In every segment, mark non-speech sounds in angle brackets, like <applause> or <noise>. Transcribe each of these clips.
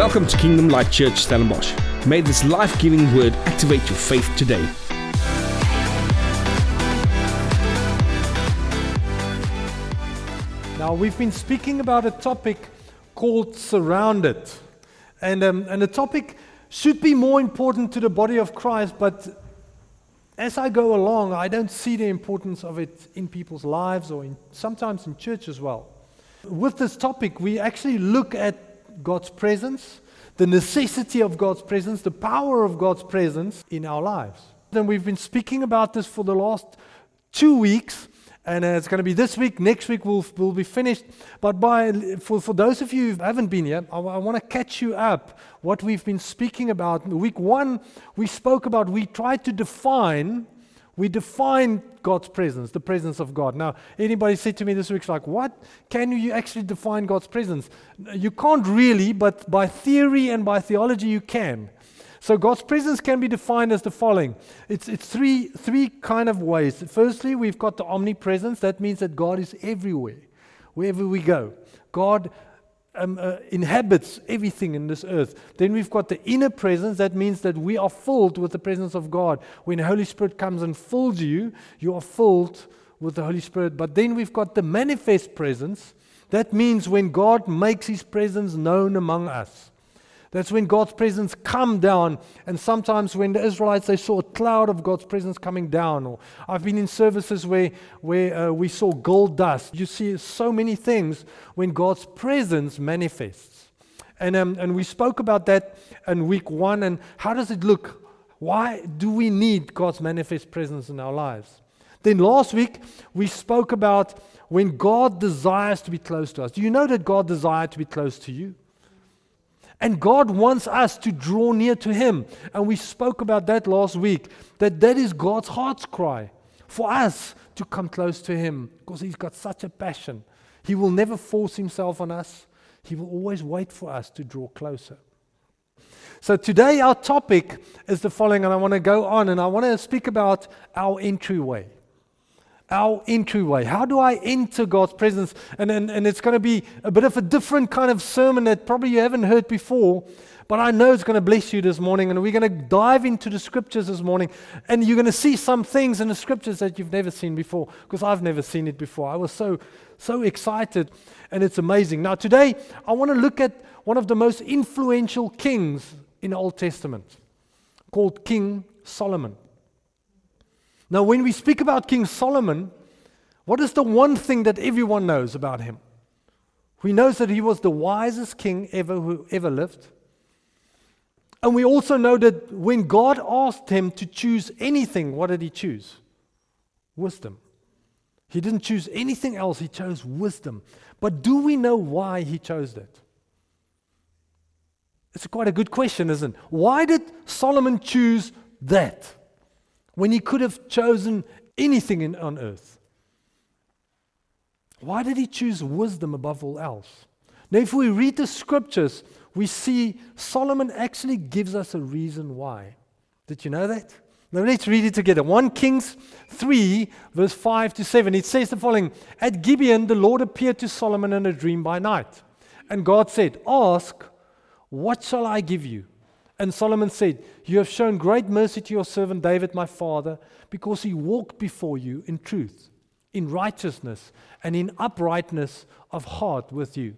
Welcome to Kingdom Light Church Stellenbosch. May this life giving word activate your faith today. Now, we've been speaking about a topic called surrounded. And, um, and the topic should be more important to the body of Christ, but as I go along, I don't see the importance of it in people's lives or in, sometimes in church as well. With this topic, we actually look at God's presence, the necessity of God's presence, the power of God's presence in our lives. And we've been speaking about this for the last two weeks, and uh, it's going to be this week. Next week we'll, we'll be finished. But by, for, for those of you who haven't been here, I, I want to catch you up what we've been speaking about. Week one, we spoke about, we tried to define, we define God's presence, the presence of God. Now, anybody said to me this week, like, what? Can you actually define God's presence? You can't really, but by theory and by theology you can. So God's presence can be defined as the following. It's, it's three, three kind of ways. Firstly, we've got the omnipresence. That means that God is everywhere, wherever we go. God um, uh, inhabits everything in this earth. Then we've got the inner presence. That means that we are filled with the presence of God. When the Holy Spirit comes and fills you, you are filled with the Holy Spirit. But then we've got the manifest presence. That means when God makes his presence known among us. That's when God's presence come down. And sometimes when the Israelites, they saw a cloud of God's presence coming down. Or I've been in services where, where uh, we saw gold dust. You see so many things when God's presence manifests. And, um, and we spoke about that in week one. And how does it look? Why do we need God's manifest presence in our lives? Then last week, we spoke about when God desires to be close to us. Do you know that God desires to be close to you? And God wants us to draw near to Him. And we spoke about that last week, that that is God's heart's cry for us to come close to Him because He's got such a passion. He will never force Himself on us, He will always wait for us to draw closer. So today, our topic is the following, and I want to go on and I want to speak about our entryway our entryway. How do I enter God's presence? And, and, and it's going to be a bit of a different kind of sermon that probably you haven't heard before, but I know it's going to bless you this morning. And we're going to dive into the scriptures this morning. And you're going to see some things in the scriptures that you've never seen before, because I've never seen it before. I was so, so excited, and it's amazing. Now, today, I want to look at one of the most influential kings in the Old Testament called King Solomon. Now, when we speak about King Solomon, what is the one thing that everyone knows about him? We know that he was the wisest king ever who ever lived. And we also know that when God asked him to choose anything, what did he choose? Wisdom. He didn't choose anything else, he chose wisdom. But do we know why he chose that? It's quite a good question, isn't it? Why did Solomon choose that? When he could have chosen anything in, on earth? Why did he choose wisdom above all else? Now, if we read the scriptures, we see Solomon actually gives us a reason why. Did you know that? Now let's read it together. 1 Kings 3, verse 5 to 7. It says the following At Gibeon, the Lord appeared to Solomon in a dream by night. And God said, Ask, what shall I give you? And Solomon said, You have shown great mercy to your servant David, my father, because he walked before you in truth, in righteousness, and in uprightness of heart with you.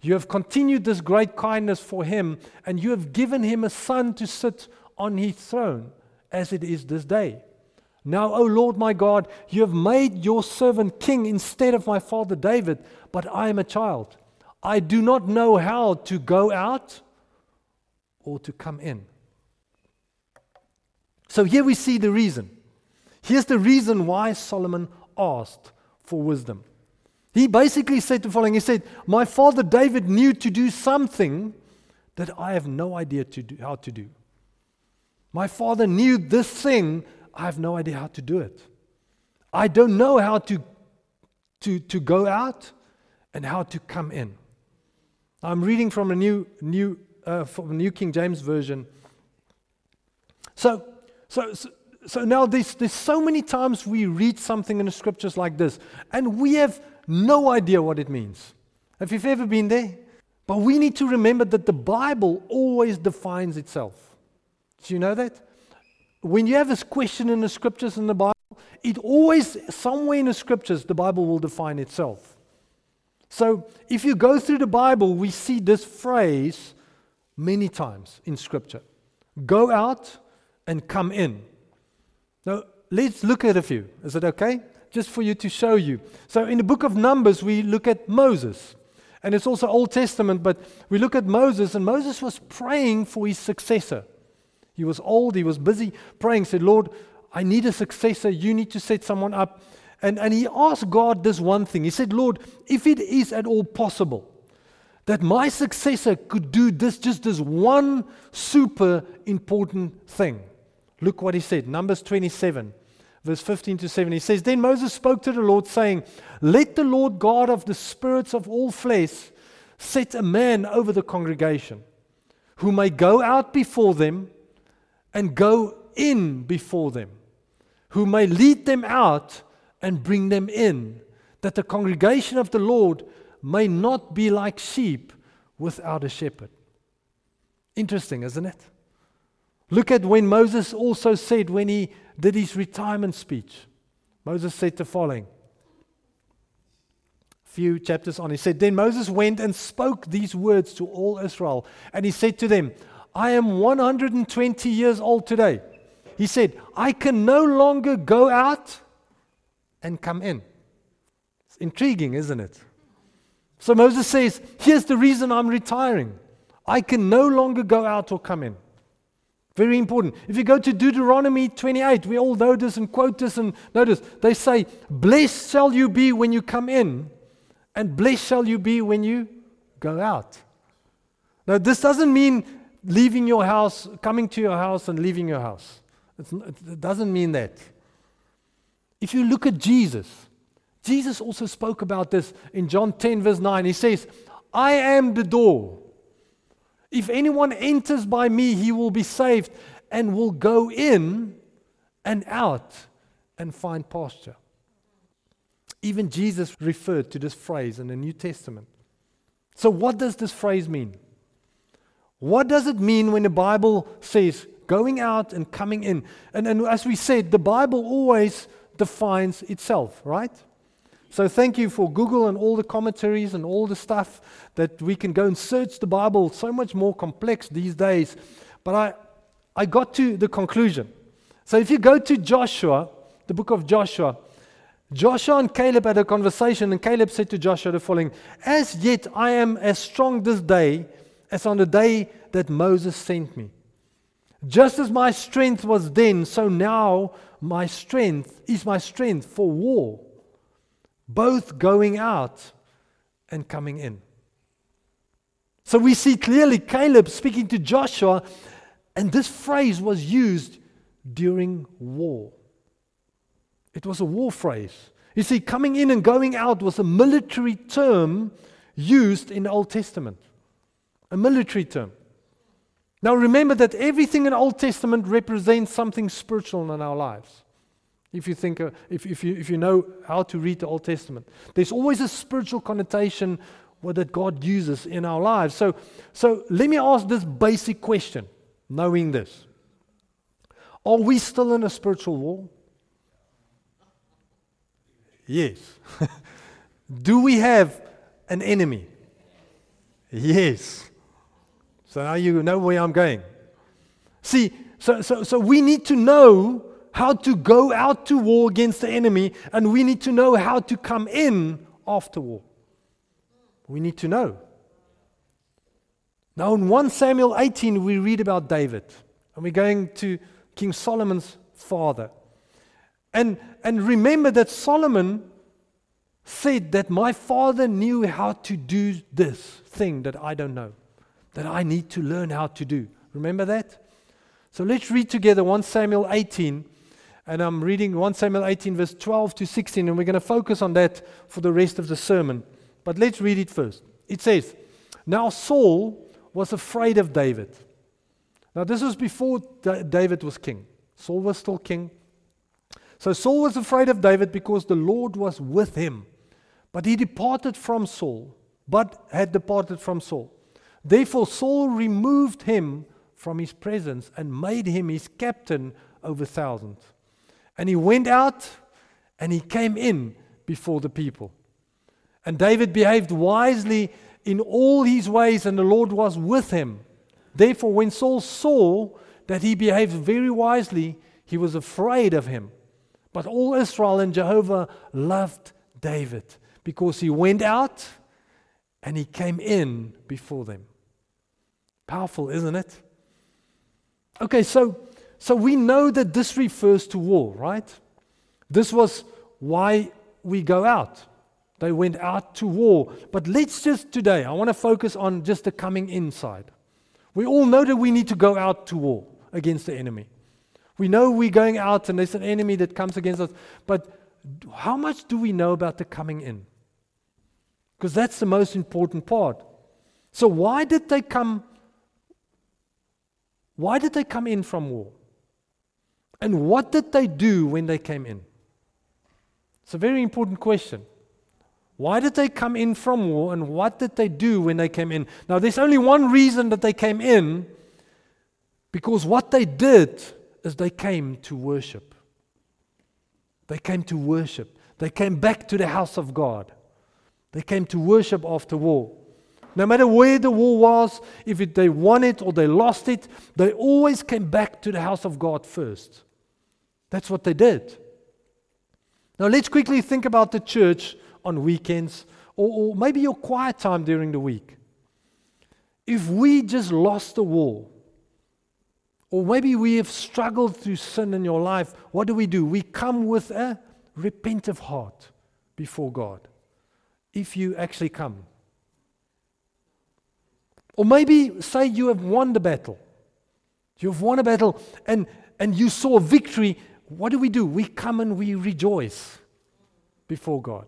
You have continued this great kindness for him, and you have given him a son to sit on his throne, as it is this day. Now, O Lord my God, you have made your servant king instead of my father David, but I am a child. I do not know how to go out or to come in. So here we see the reason. Here's the reason why Solomon asked for wisdom. He basically said the following He said, My father David knew to do something that I have no idea to do, how to do. My father knew this thing, I have no idea how to do it. I don't know how to, to, to go out and how to come in. I'm reading from a new, new uh, from New King James Version. So, so, so, so now there's, there's so many times we read something in the scriptures like this, and we have no idea what it means. Have you ever been there? But we need to remember that the Bible always defines itself. Do you know that? When you have this question in the scriptures in the Bible, it always, somewhere in the scriptures, the Bible will define itself. So if you go through the Bible, we see this phrase many times in scripture go out and come in. Now, let's look at a few. Is it okay? Just for you to show you. So, in the book of Numbers, we look at Moses. And it's also Old Testament, but we look at Moses, and Moses was praying for his successor. He was old, he was busy praying, said, Lord, I need a successor. You need to set someone up. And, and he asked God this one thing. He said, Lord, if it is at all possible that my successor could do this, just this one super important thing. Look what he said. Numbers 27, verse 15 to 7. He says, Then Moses spoke to the Lord, saying, Let the Lord God of the spirits of all flesh set a man over the congregation, who may go out before them and go in before them, who may lead them out and bring them in, that the congregation of the Lord may not be like sheep without a shepherd. Interesting, isn't it? Look at when Moses also said, when he did his retirement speech, Moses said the following. Few chapters on, he said, Then Moses went and spoke these words to all Israel. And he said to them, I am 120 years old today. He said, I can no longer go out and come in. It's intriguing, isn't it? So Moses says, Here's the reason I'm retiring. I can no longer go out or come in. Very important. If you go to Deuteronomy 28, we all know this and quote this and notice they say, Blessed shall you be when you come in, and blessed shall you be when you go out. Now, this doesn't mean leaving your house, coming to your house, and leaving your house. It's, it doesn't mean that. If you look at Jesus, Jesus also spoke about this in John 10, verse 9. He says, I am the door. If anyone enters by me, he will be saved and will go in and out and find pasture. Even Jesus referred to this phrase in the New Testament. So, what does this phrase mean? What does it mean when the Bible says going out and coming in? And, and as we said, the Bible always defines itself, right? So thank you for Google and all the commentaries and all the stuff that we can go and search the Bible. So much more complex these days. But I, I got to the conclusion. So if you go to Joshua, the book of Joshua, Joshua and Caleb had a conversation, and Caleb said to Joshua the following As yet I am as strong this day as on the day that Moses sent me. Just as my strength was then, so now my strength is my strength for war both going out and coming in. So we see clearly Caleb speaking to Joshua, and this phrase was used during war. It was a war phrase. You see, coming in and going out was a military term used in the Old Testament. A military term. Now remember that everything in the Old Testament represents something spiritual in our lives. If you think, uh, if, if, you, if you know how to read the Old Testament, there's always a spiritual connotation that God uses in our lives. So, so let me ask this basic question, knowing this. Are we still in a spiritual war? Yes. <laughs> Do we have an enemy? Yes. So now you know where I'm going. See, so, so, so we need to know how to go out to war against the enemy, and we need to know how to come in after war. We need to know. Now, in 1 Samuel 18, we read about David, and we're going to King Solomon's father. And, and remember that Solomon said that my father knew how to do this thing that I don't know, that I need to learn how to do. Remember that? So let's read together 1 Samuel 18 and I'm reading 1 Samuel 18, verse 12 to 16, and we're going to focus on that for the rest of the sermon. But let's read it first. It says, Now Saul was afraid of David. Now, this was before David was king. Saul was still king. So Saul was afraid of David because the Lord was with him. But he departed from Saul, but had departed from Saul. Therefore, Saul removed him from his presence and made him his captain over thousands. And he went out and he came in before the people. And David behaved wisely in all his ways, and the Lord was with him. Therefore, when Saul saw that he behaved very wisely, he was afraid of him. But all Israel and Judah loved David because he went out and he came in before them. Powerful, isn't it? Okay, so, so we know that this refers to war, right? This was why we go out. They went out to war. But let's just today, I want to focus on just the coming inside. We all know that we need to go out to war against the enemy. We know we're going out and there's an enemy that comes against us. But how much do we know about the coming in? Because that's the most important part. So why did they come? Why did they come in from war? And what did they do when they came in? It's a very important question. Why did they come in from war and what did they do when they came in? Now, there's only one reason that they came in because what they did is they came to worship. They came to worship. They came back to the house of God. They came to worship after war. No matter where the war was, if it, they won it or they lost it, they always came back to the house of God first. That's what they did. Now, let's quickly think about the church on weekends or, or maybe your quiet time during the week. If we just lost the war, or maybe we have struggled through sin in your life, what do we do? We come with a repentant heart before God. If you actually come. Or maybe say you have won the battle. You've won a battle and, and you saw victory. What do we do? We come and we rejoice before God.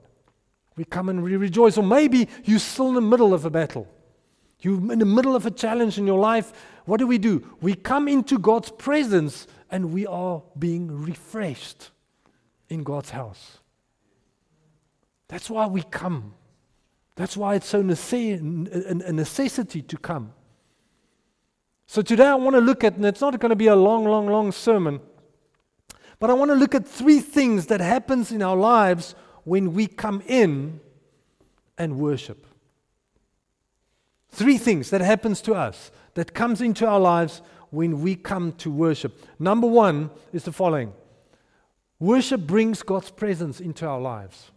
We come and we rejoice. Or maybe you're still in the middle of a battle. You're in the middle of a challenge in your life. What do we do? We come into God's presence and we are being refreshed in God's house. That's why we come. That's why it's so nece- a necessity to come. So today I want to look at, and it's not going to be a long, long, long sermon, but I want to look at three things that happens in our lives when we come in and worship. Three things that happens to us that comes into our lives when we come to worship. Number 1 is the following. Worship brings God's presence into our lives.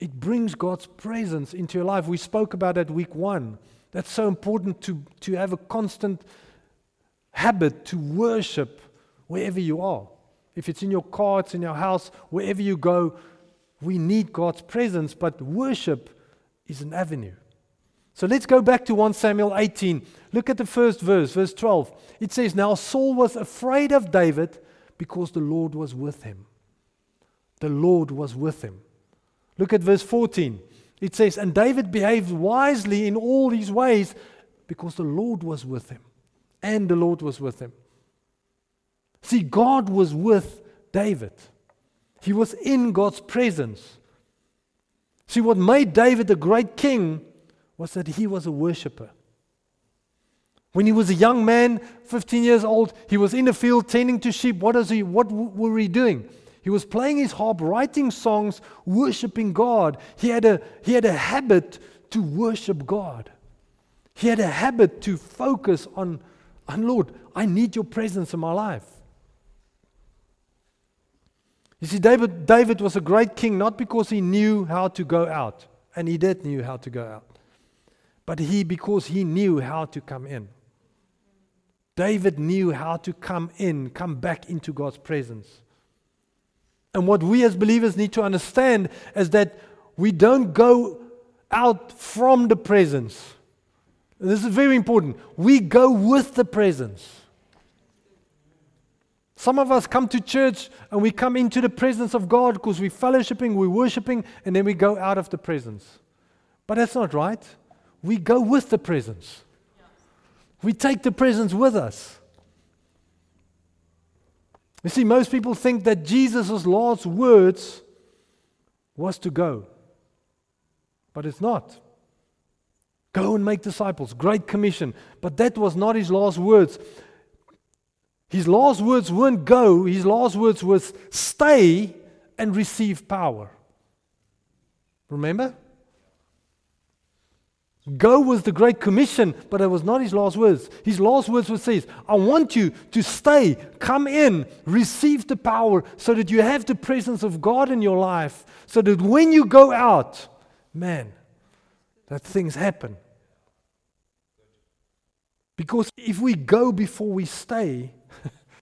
It brings God's presence into your life. We spoke about that week 1. That's so important to, to have a constant habit to worship wherever you are. If it's in your car, it's in your house, wherever you go, we need God's presence, but worship is an avenue. So let's go back to 1 Samuel 18. Look at the first verse, verse 12. It says, Now Saul was afraid of David because the Lord was with him. The Lord was with him. Look at verse 14. It says, And David behaved wisely in all his ways because the Lord was with him. And the Lord was with him. See, God was with David, he was in God's presence. See, what made David a great king was that he was a worshiper. When he was a young man, 15 years old, he was in the field tending to sheep. What, is he, what were he doing? He was playing his harp, writing songs, worshiping God. He had, a, he had a habit to worship God. He had a habit to focus on, on Lord, I need your presence in my life. You see, David, David was a great king not because he knew how to go out, and he did knew how to go out, but he because he knew how to come in. David knew how to come in, come back into God's presence. And what we as believers need to understand is that we don't go out from the presence. This is very important. We go with the presence. Some of us come to church and we come into the presence of God because we're fellowshipping, we're worshiping, and then we go out of the presence. But that's not right. We go with the presence, we take the presence with us. You see, most people think that Jesus' last words was to go, but it's not. Go and make disciples. Great commission. But that was not his last words. His last words weren't go, his last words was stay and receive power. Remember? Go was the Great Commission, but it was not his last words. His last words were says, I want you to stay, come in, receive the power so that you have the presence of God in your life, so that when you go out, man, that things happen. Because if we go before we stay,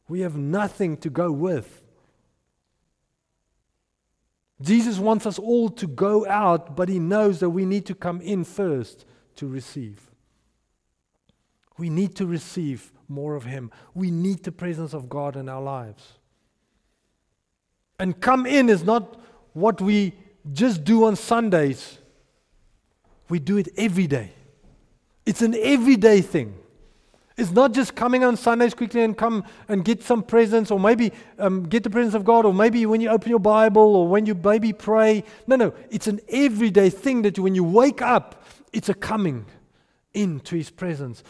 we have nothing to go with. Jesus wants us all to go out, but he knows that we need to come in first to receive. We need to receive more of him. We need the presence of God in our lives. And come in is not what we just do on Sundays. We do it every day. It's an everyday thing. It's not just coming on Sundays quickly and come and get some presents, or maybe um, get the presence of God, or maybe when you open your Bible, or when you maybe pray. No, no, it's an everyday thing that when you wake up, it's a coming into His presence.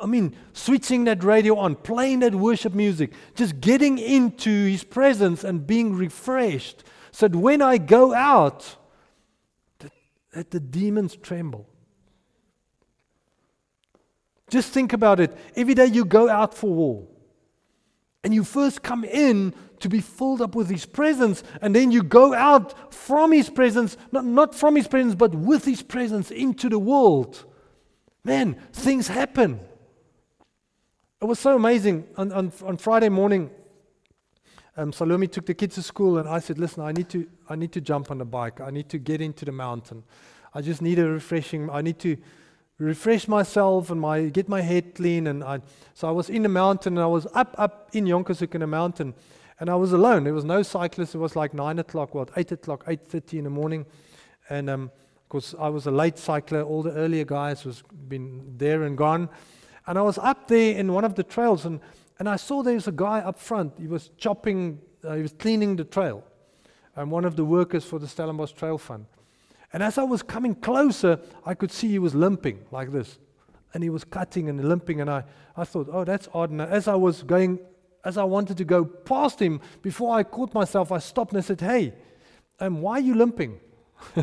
I mean, switching that radio on, playing that worship music, just getting into His presence and being refreshed, so that when I go out, that, that the demons tremble. Just think about it. Every day you go out for war, and you first come in to be filled up with His presence, and then you go out from His presence, not, not from His presence, but with His presence into the world. Man, things happen. It was so amazing. On, on, on Friday morning, um, Salome took the kids to school, and I said, "Listen, I need to, I need to jump on the bike. I need to get into the mountain. I just need a refreshing. I need to." Refresh myself and my get my head clean. And I, so I was in the mountain and I was up up in Jonkershoek in the mountain, and I was alone. There was no cyclist. It was like nine o'clock, what eight o'clock, eight thirty in the morning, and um, because I was a late cycler, all the earlier guys was been there and gone, and I was up there in one of the trails and. And I saw there was a guy up front. He was chopping, uh, he was cleaning the trail. And one of the workers for the Stellenbosch Trail Fund. And as I was coming closer, I could see he was limping like this. And he was cutting and limping. And I, I thought, oh, that's odd. And as I was going, as I wanted to go past him, before I caught myself, I stopped and I said, hey, um, why are you limping?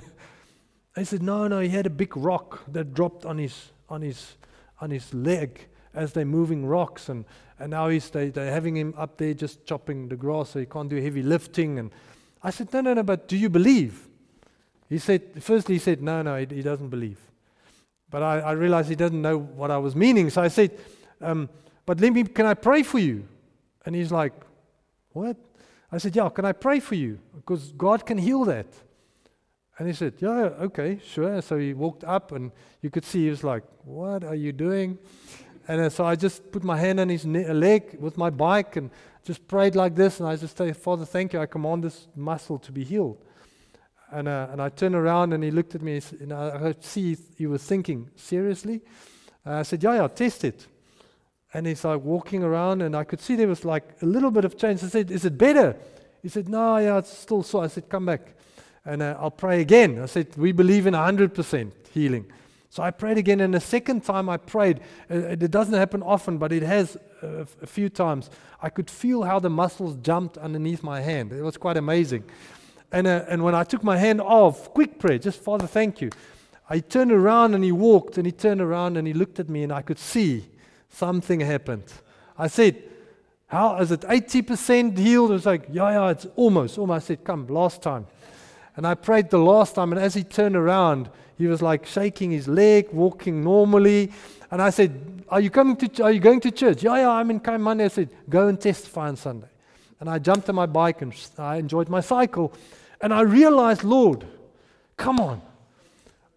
<laughs> he said, no, no, he had a big rock that dropped on his, on his, on his leg as they're moving rocks. And, and now he's, they, they're having him up there just chopping the grass so he can't do heavy lifting. And I said, no, no, no, but do you believe? He said, firstly, he said, no, no, he, he doesn't believe. But I, I, realized he doesn't know what I was meaning. So I said, um, but let me, can I pray for you? And he's like, what? I said, yeah, can I pray for you? Because God can heal that. And he said, yeah, okay, sure. So he walked up and you could see he was like, what are you doing? And uh, so I just put my hand on his ne- leg with my bike and just prayed like this. And I just said, Father, thank you. I command this muscle to be healed. And, uh, and I turned around and he looked at me and I could see he was thinking, seriously? Uh, I said, yeah, yeah, test it. And he's like walking around and I could see there was like a little bit of change. I said, is it better? He said, no, yeah, it's still sore. I said, come back and uh, I'll pray again. I said, we believe in 100% healing. So I prayed again, and the second time I prayed, uh, it doesn't happen often, but it has a, a few times. I could feel how the muscles jumped underneath my hand. It was quite amazing. And, uh, and when I took my hand off, quick prayer, just Father, thank you. I turned around and he walked and he turned around and he looked at me and I could see something happened. I said, How is it 80% healed? It was like, Yeah, yeah, it's almost, almost. I said, Come, last time. And I prayed the last time, and as he turned around, he was like shaking his leg, walking normally. And I said, Are you coming to are you going to church? Yeah, yeah, I'm in Kayamandi. I said, Go and testify on Sunday. And I jumped on my bike and I enjoyed my cycle. And I realized, Lord, come on.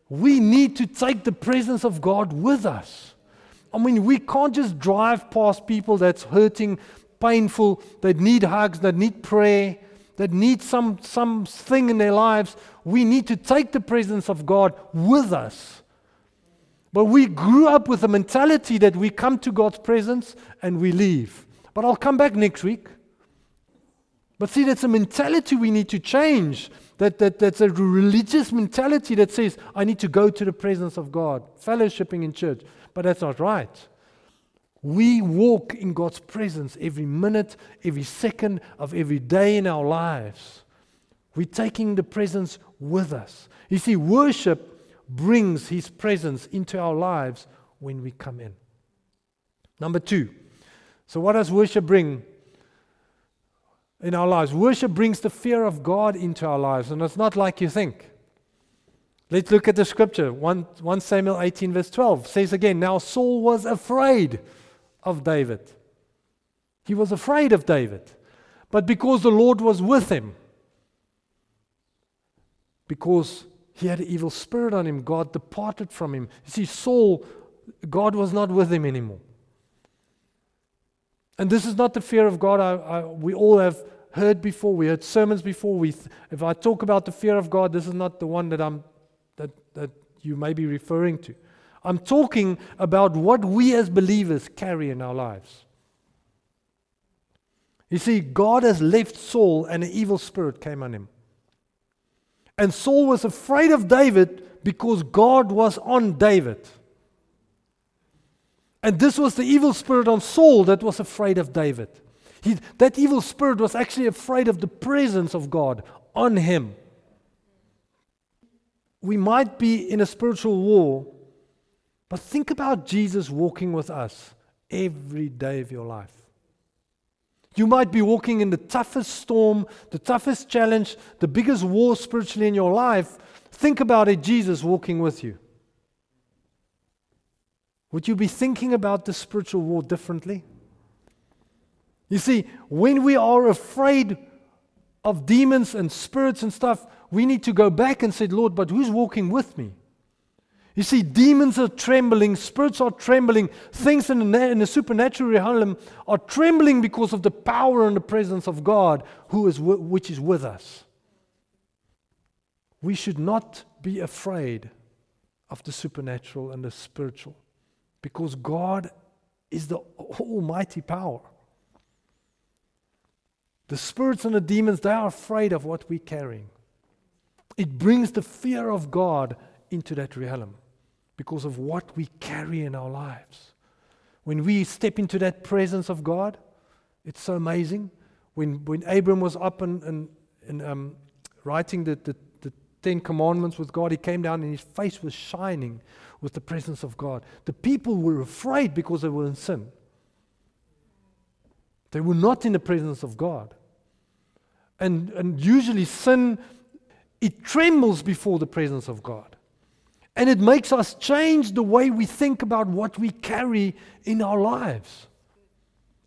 We need to take the presence of God with us. I mean, we can't just drive past people that's hurting, painful, that need hugs, that need prayer, that need some something in their lives. We need to take the presence of God with us. But we grew up with the mentality that we come to God's presence and we leave. But I'll come back next week. But see, that's a mentality we need to change. that, that, that's a religious mentality that says, I need to go to the presence of God, fellowshipping in church. But that's not right. We walk in God's presence every minute, every second of every day in our lives. We're taking the presence with us. You see, worship brings His presence into our lives when we come in. Number two. So, what does worship bring in our lives? Worship brings the fear of God into our lives, and it's not like you think. Let's look at the scripture. 1, 1 Samuel 18, verse 12 says again, Now Saul was afraid of David. He was afraid of David. But because the Lord was with him, because he had an evil spirit on him, God departed from him. You see, Saul, God was not with him anymore. And this is not the fear of God I, I, we all have heard before. We heard sermons before. We if I talk about the fear of God, this is not the one that, I'm, that, that you may be referring to. I'm talking about what we as believers carry in our lives. You see, God has left Saul and an evil spirit came on him. And Saul was afraid of David because God was on David. And this was the evil spirit on Saul that was afraid of David. He, that evil spirit was actually afraid of the presence of God on him. We might be in a spiritual war but think about Jesus walking with us every day of your life. You might be walking in the toughest storm, the toughest challenge, the biggest war spiritually in your life. Think about it Jesus walking with you. Would you be thinking about the spiritual war differently? You see, when we are afraid of demons and spirits and stuff, we need to go back and say, Lord, but who's walking with me? You see, demons are trembling, spirits are trembling, things in the, in the supernatural realm are trembling because of the power and the presence of God, who is which is with us. We should not be afraid of the supernatural and the spiritual, because God is the almighty power. The spirits and the demons, they are afraid of what we're carrying. It brings the fear of God into that realm because of what we carry in our lives. When we step into that presence of God, it's so amazing. When, when Abram was up and, and, and um, writing the, the, the Ten Commandments with God, he came down and his face was shining with the presence of God. The people were afraid because they were in sin. They were not in the presence of God. And, and usually sin, it trembles before the presence of God. And it makes us change the way we think about what we carry in our lives.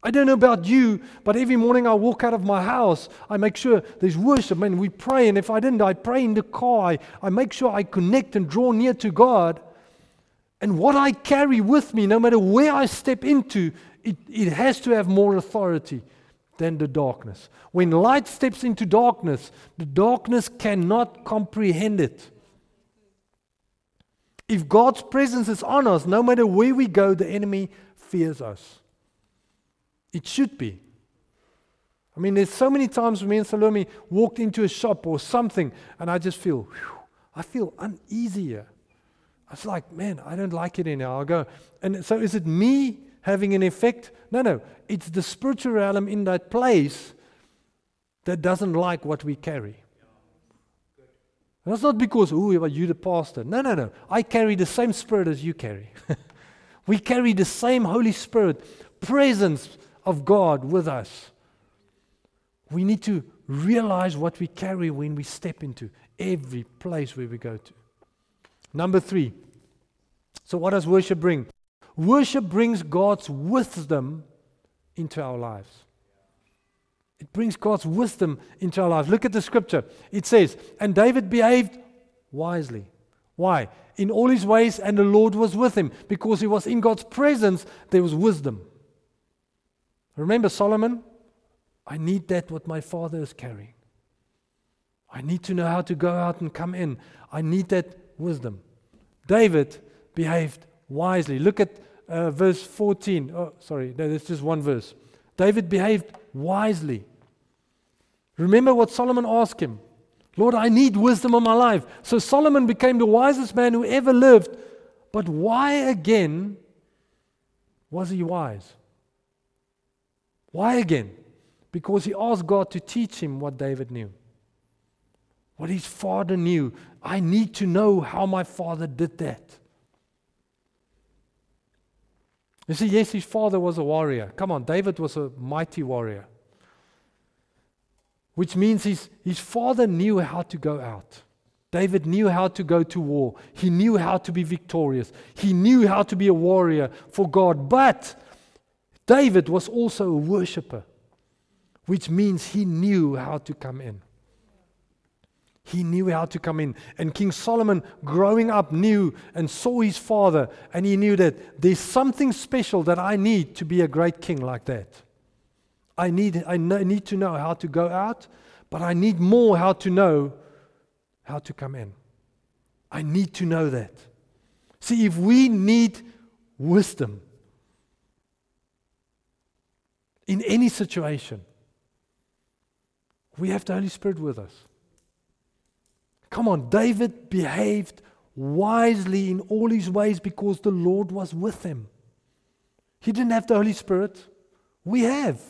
I don't know about you, but every morning I walk out of my house, I make sure there's worship and we pray. And if I didn't, I pray in the car. I, I make sure I connect and draw near to God. And what I carry with me, no matter where I step into, it, it has to have more authority than the darkness. When light steps into darkness, the darkness cannot comprehend it. If God's presence is on us, no matter where we go, the enemy fears us. It should be. I mean, there's so many times when me and Salome walked into a shop or something, and I just feel, whew, I feel uneasy here. I was like, man, I don't like it here. I'll go. And so is it me having an effect? No, no. It's the spiritual realm in that place that doesn't like what we carry. And that's not because, oh, you the pastor. No, no, no. I carry the same spirit as you carry. <laughs> we carry the same Holy Spirit, presence of God with us. We need to realize what we carry when we step into every place where we go to. Number three. So, what does worship bring? Worship brings God's wisdom into our lives. It brings God's wisdom into our lives. Look at the scripture. It says, And David behaved wisely. Why? In all his ways, and the Lord was with him. Because he was in God's presence, there was wisdom. Remember Solomon? I need that what my father is carrying. I need to know how to go out and come in. I need that wisdom. David behaved wisely. Look at uh, verse 14. Oh, sorry, no, that's just one verse. David behaved wisely. Remember what Solomon asked him Lord, I need wisdom in my life. So Solomon became the wisest man who ever lived. But why again was he wise? Why again? Because he asked God to teach him what David knew, what his father knew. I need to know how my father did that. You see, yes, his father was a warrior. Come on, David was a mighty warrior which means his, his father knew how to go out. David knew how to go to war. He knew how to be victorious. He knew how to be a warrior for God. But David was also a worshiper, which means he knew how to come in. He knew how to come in. And King Solomon, growing up, knew and saw his father, and he knew that there's something special that I need to be a great king like that. I need, I need to know how to go out, but I need more how to know how to come in. I need to know that. See, if we need wisdom in any situation, we have the Holy Spirit with us. Come on, David behaved wisely in all his ways because the Lord was with him. He didn't have the Holy Spirit. We have.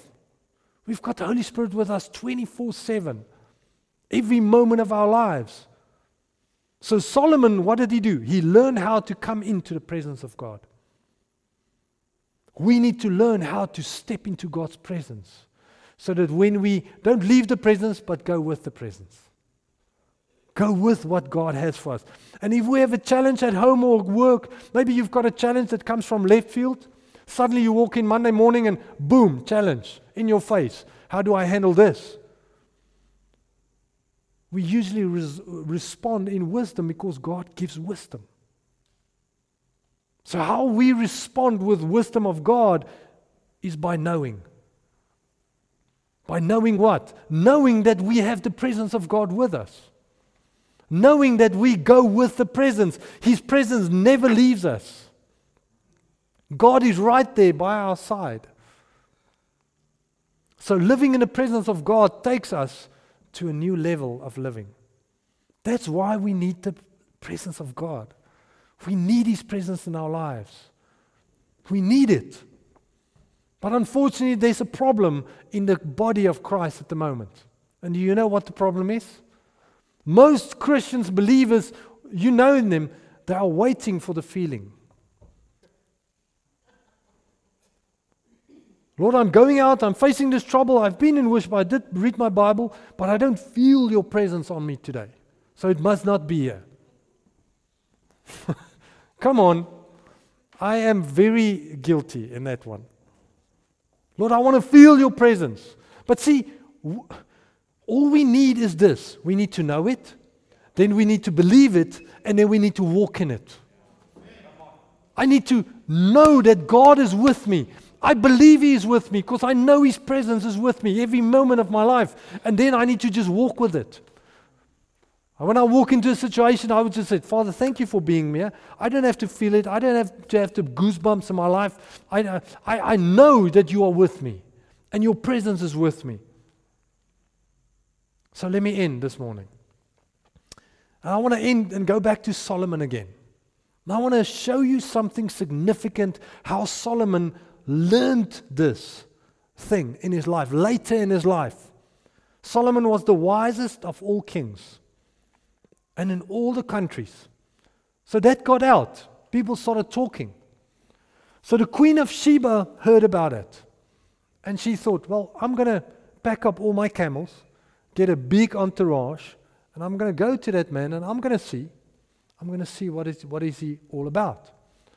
We've got the Holy Spirit with us 24 7, every moment of our lives. So, Solomon, what did he do? He learned how to come into the presence of God. We need to learn how to step into God's presence so that when we don't leave the presence, but go with the presence. Go with what God has for us. And if we have a challenge at home or work, maybe you've got a challenge that comes from left field. Suddenly you walk in Monday morning and boom, challenge in your face. How do I handle this? We usually res- respond in wisdom because God gives wisdom. So, how we respond with wisdom of God is by knowing. By knowing what? Knowing that we have the presence of God with us. Knowing that we go with the presence. His presence never leaves us. God is right there by our side. So, living in the presence of God takes us to a new level of living. That's why we need the presence of God. We need His presence in our lives. We need it. But unfortunately, there's a problem in the body of Christ at the moment. And do you know what the problem is? Most Christians, believers, you know them, they are waiting for the feeling. Lord, I'm going out, I'm facing this trouble, I've been in worship, I did read my Bible, but I don't feel your presence on me today. So it must not be here. <laughs> Come on. I am very guilty in that one. Lord, I want to feel your presence. But see, w- all we need is this we need to know it, then we need to believe it, and then we need to walk in it. I need to know that God is with me. I believe He is with me because I know His presence is with me every moment of my life. And then I need to just walk with it. When I walk into a situation, I would just say, Father, thank you for being here. I don't have to feel it. I don't have to have the goosebumps in my life. I, I, I know that you are with me and your presence is with me. So let me end this morning. And I want to end and go back to Solomon again. And I want to show you something significant how Solomon learned this thing in his life, later in his life. Solomon was the wisest of all kings and in all the countries. So that got out. People started talking. So the Queen of Sheba heard about it. And she thought, well, I'm going to pack up all my camels, get a big entourage, and I'm going to go to that man and I'm going to see. I'm going to see what is, what is he all about.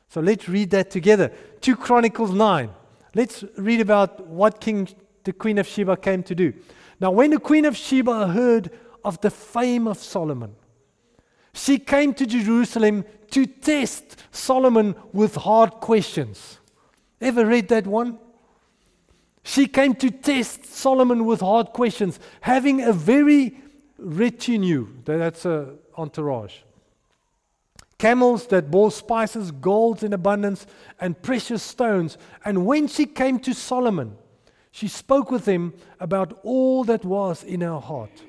So let's read that together. 2 Chronicles 9. Let's read about what King the Queen of Sheba came to do. Now, when the Queen of Sheba heard of the fame of Solomon, she came to Jerusalem to test Solomon with hard questions. Ever read that one? She came to test Solomon with hard questions, having a very retinue, that's a entourage camels that bore spices, gold in abundance, and precious stones. And when she came to Solomon, she spoke with him about all that was in her heart.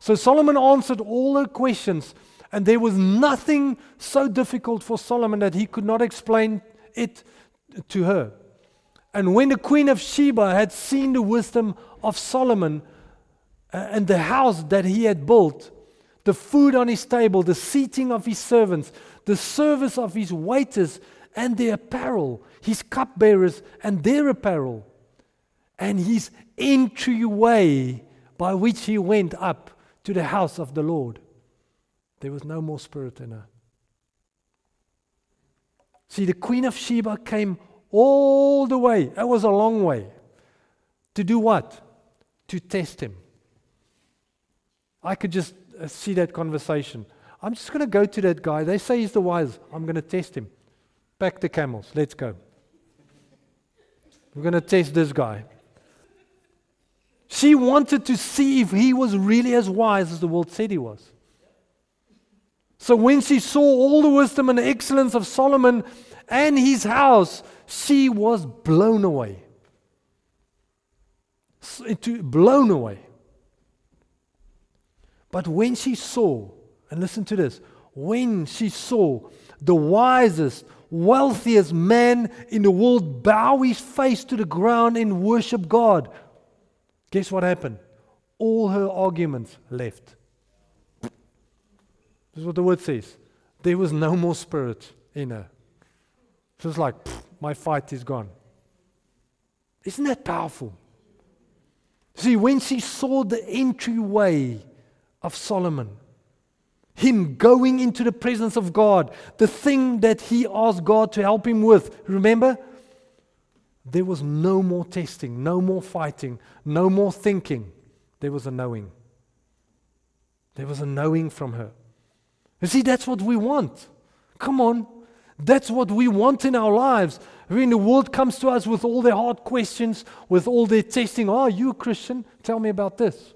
So Solomon answered all her questions, and there was nothing so difficult for Solomon that he could not explain it to her. And when the queen of Sheba had seen the wisdom of Solomon uh, and the house that he had built, the food on his table, the seating of his servants, the service of his waiters, and their apparel, his cupbearers and their apparel, and his entryway by which he went up to the house of the Lord. There was no more spirit in her. See, the Queen of Sheba came all the way, it was a long way, to do what? To test him. I could just uh, see that conversation. I'm just going to go to that guy. They say he's the wise. I'm going to test him. Back the camels. Let's go. We're going to test this guy. She wanted to see if he was really as wise as the world said he was. So when she saw all the wisdom and excellence of Solomon and his house, she was blown away. blown away. But when she saw, and listen to this, when she saw the wisest, wealthiest man in the world bow his face to the ground and worship God, guess what happened? All her arguments left. This is what the word says. There was no more spirit in her. She was like, my fight is gone. Isn't that powerful? See, when she saw the entryway of Solomon, him going into the presence of God, the thing that he asked God to help him with, remember? There was no more testing, no more fighting, no more thinking. There was a knowing. There was a knowing from her. You see, that's what we want. Come on. That's what we want in our lives. When the world comes to us with all their hard questions, with all their testing, oh, you a Christian? Tell me about this.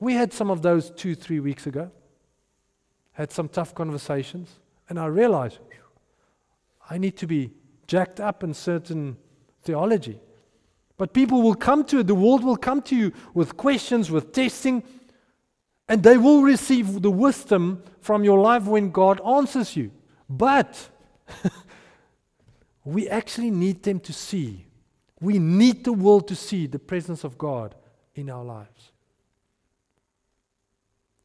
We had some of those two, three weeks ago. Had some tough conversations, and I realized I need to be jacked up in certain theology. But people will come to it, the world will come to you with questions, with testing, and they will receive the wisdom from your life when God answers you. But <laughs> we actually need them to see. We need the world to see the presence of God in our lives.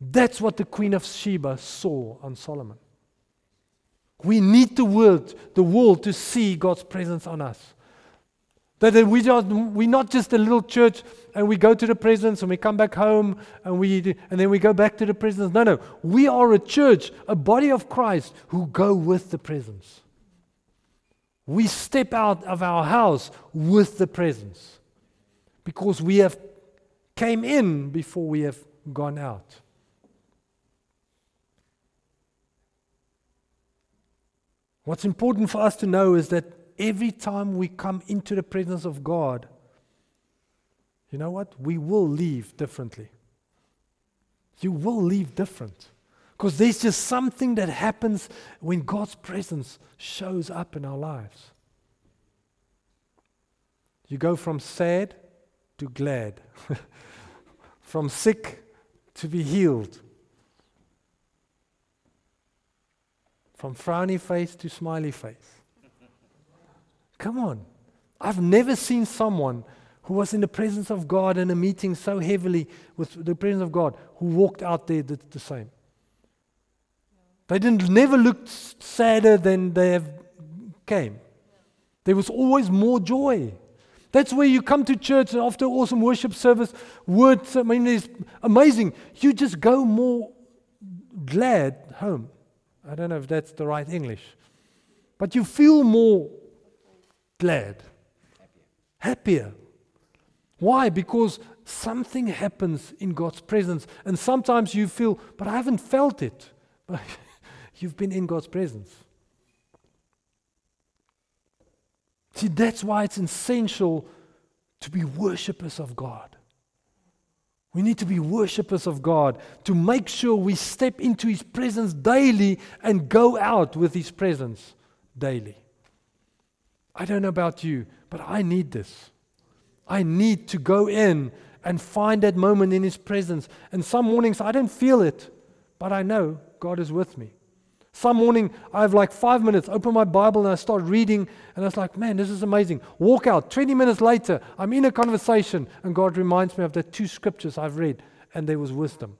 That's what the Queen of Sheba saw on Solomon. We need the world, the world to see God's presence on us. That we just, we're not just a little church and we go to the presence and we come back home and, we, and then we go back to the presence. No, no. We are a church, a body of Christ who go with the presence. We step out of our house with the presence because we have came in before we have gone out. What's important for us to know is that every time we come into the presence of God, you know what? We will leave differently. You will leave different. Because there's just something that happens when God's presence shows up in our lives. You go from sad to glad, <laughs> from sick to be healed, from frowny face to smiley face. Come on. I've never seen someone who was in the presence of God in a meeting so heavily with the presence of God who walked out there the, the same. They didn't never looked sadder than they have came. There was always more joy. That's where you come to church and after awesome worship service, words, I mean, it's amazing. You just go more glad home. I don't know if that's the right English. But you feel more glad, happier. Why? Because something happens in God's presence. And sometimes you feel, but I haven't felt it. <laughs> But you've been in God's presence. See, that's why it's essential to be worshippers of God. We need to be worshippers of God to make sure we step into His presence daily and go out with His presence daily. I don't know about you, but I need this. I need to go in and find that moment in His presence. And some mornings I don't feel it, but I know God is with me. Some morning I have like five minutes, open my Bible and I start reading, and I was like, man, this is amazing. Walk out. 20 minutes later, I'm in a conversation, and God reminds me of the two scriptures I've read, and there was wisdom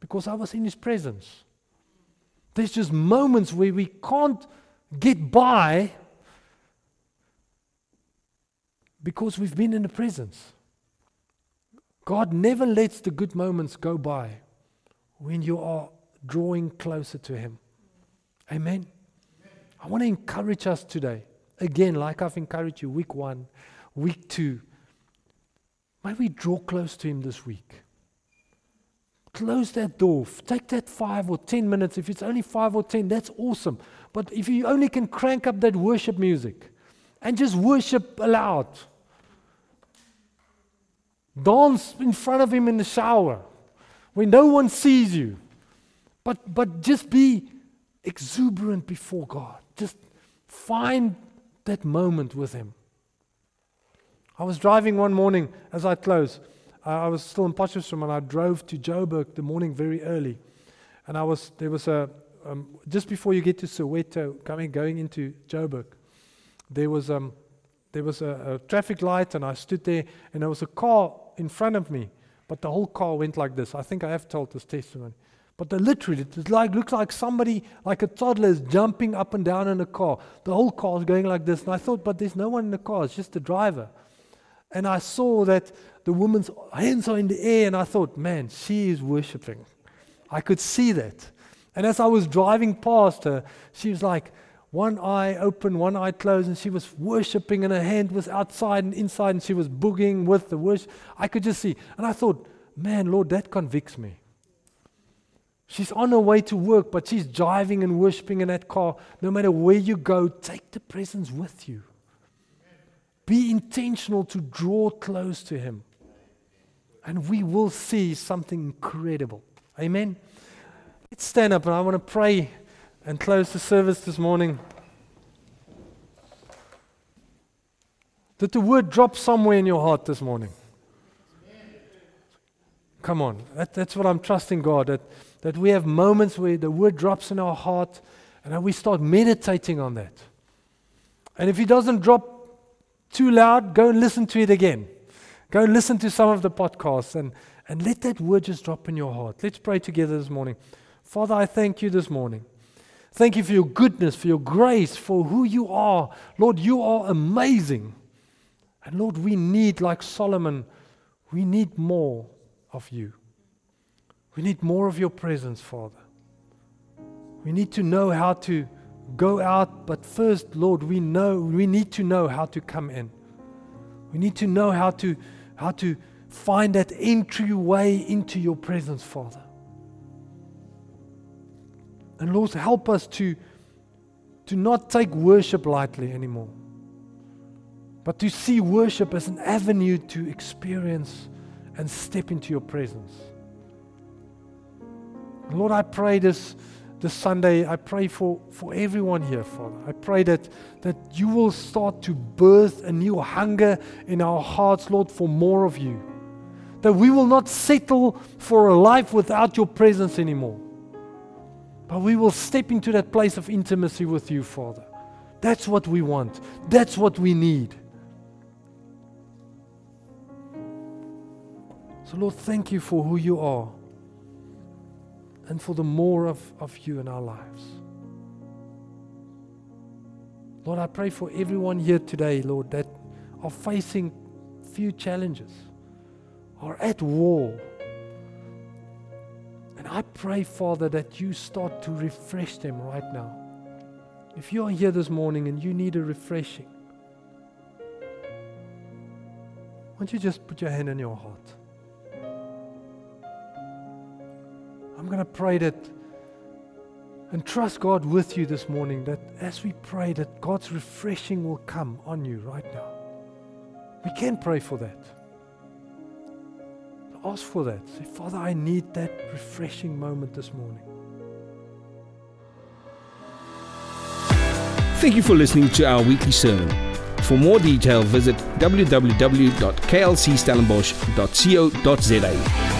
because I was in His presence. There's just moments where we can't get by because we've been in the presence. God never lets the good moments go by when you are drawing closer to Him. Amen. I want to encourage us today. Again, like I've encouraged you, week one, week two. May we draw close to Him this week. Close that door. Take that five or ten minutes. If it's only five or ten, that's awesome. But if you only can crank up that worship music and just worship aloud, dance in front of Him in the shower when no one sees you, but, but just be exuberant before God. Just find that moment with Him. I was driving one morning as I close. Uh, I was still in Potchefstroom and I drove to Joburg the morning very early. And I was there was a um, just before you get to Soweto, coming going into Joburg, there was um there was a, a traffic light and I stood there and there was a car in front of me, but the whole car went like this. I think I have told this testimony. But the literally, it like, looks like somebody, like a toddler, is jumping up and down in a car. The whole car is going like this. And I thought, but there's no one in the car, it's just the driver. And I saw that the woman's hands are in the air, and I thought, man, she is worshiping. I could see that. And as I was driving past her, she was like, one eye open, one eye closed, and she was worshiping, and her hand was outside and inside, and she was booging with the worship. I could just see. And I thought, man, Lord, that convicts me. She's on her way to work, but she's driving and worshiping in that car. No matter where you go, take the presence with you. Be intentional to draw close to Him. And we will see something incredible. Amen. Let's stand up and I want to pray and close the service this morning. Did the word drop somewhere in your heart this morning? Come on. That, that's what I'm trusting God. That, that we have moments where the word drops in our heart and we start meditating on that. And if it doesn't drop too loud, go and listen to it again. Go and listen to some of the podcasts and, and let that word just drop in your heart. Let's pray together this morning. Father, I thank you this morning. Thank you for your goodness, for your grace, for who you are. Lord, you are amazing. And Lord, we need, like Solomon, we need more of you. We need more of your presence, Father. We need to know how to go out, but first, Lord, we know we need to know how to come in. We need to know how to how to find that entryway into your presence, Father. And Lord, help us to, to not take worship lightly anymore, but to see worship as an avenue to experience and step into your presence. Lord, I pray this this Sunday, I pray for, for everyone here, Father. I pray that, that you will start to birth a new hunger in our hearts, Lord, for more of you. That we will not settle for a life without your presence anymore. But we will step into that place of intimacy with you, Father. That's what we want. That's what we need. So, Lord, thank you for who you are and for the more of, of you in our lives. Lord, I pray for everyone here today, Lord, that are facing few challenges, are at war. I pray, Father, that you start to refresh them right now. If you are here this morning and you need a refreshing, why don't you just put your hand on your heart? I'm going to pray that and trust God with you this morning that as we pray that God's refreshing will come on you right now. We can pray for that. Ask for that. Say, Father, I need that refreshing moment this morning. Thank you for listening to our weekly sermon. For more detail, visit www.klcstellenbosch.co.za.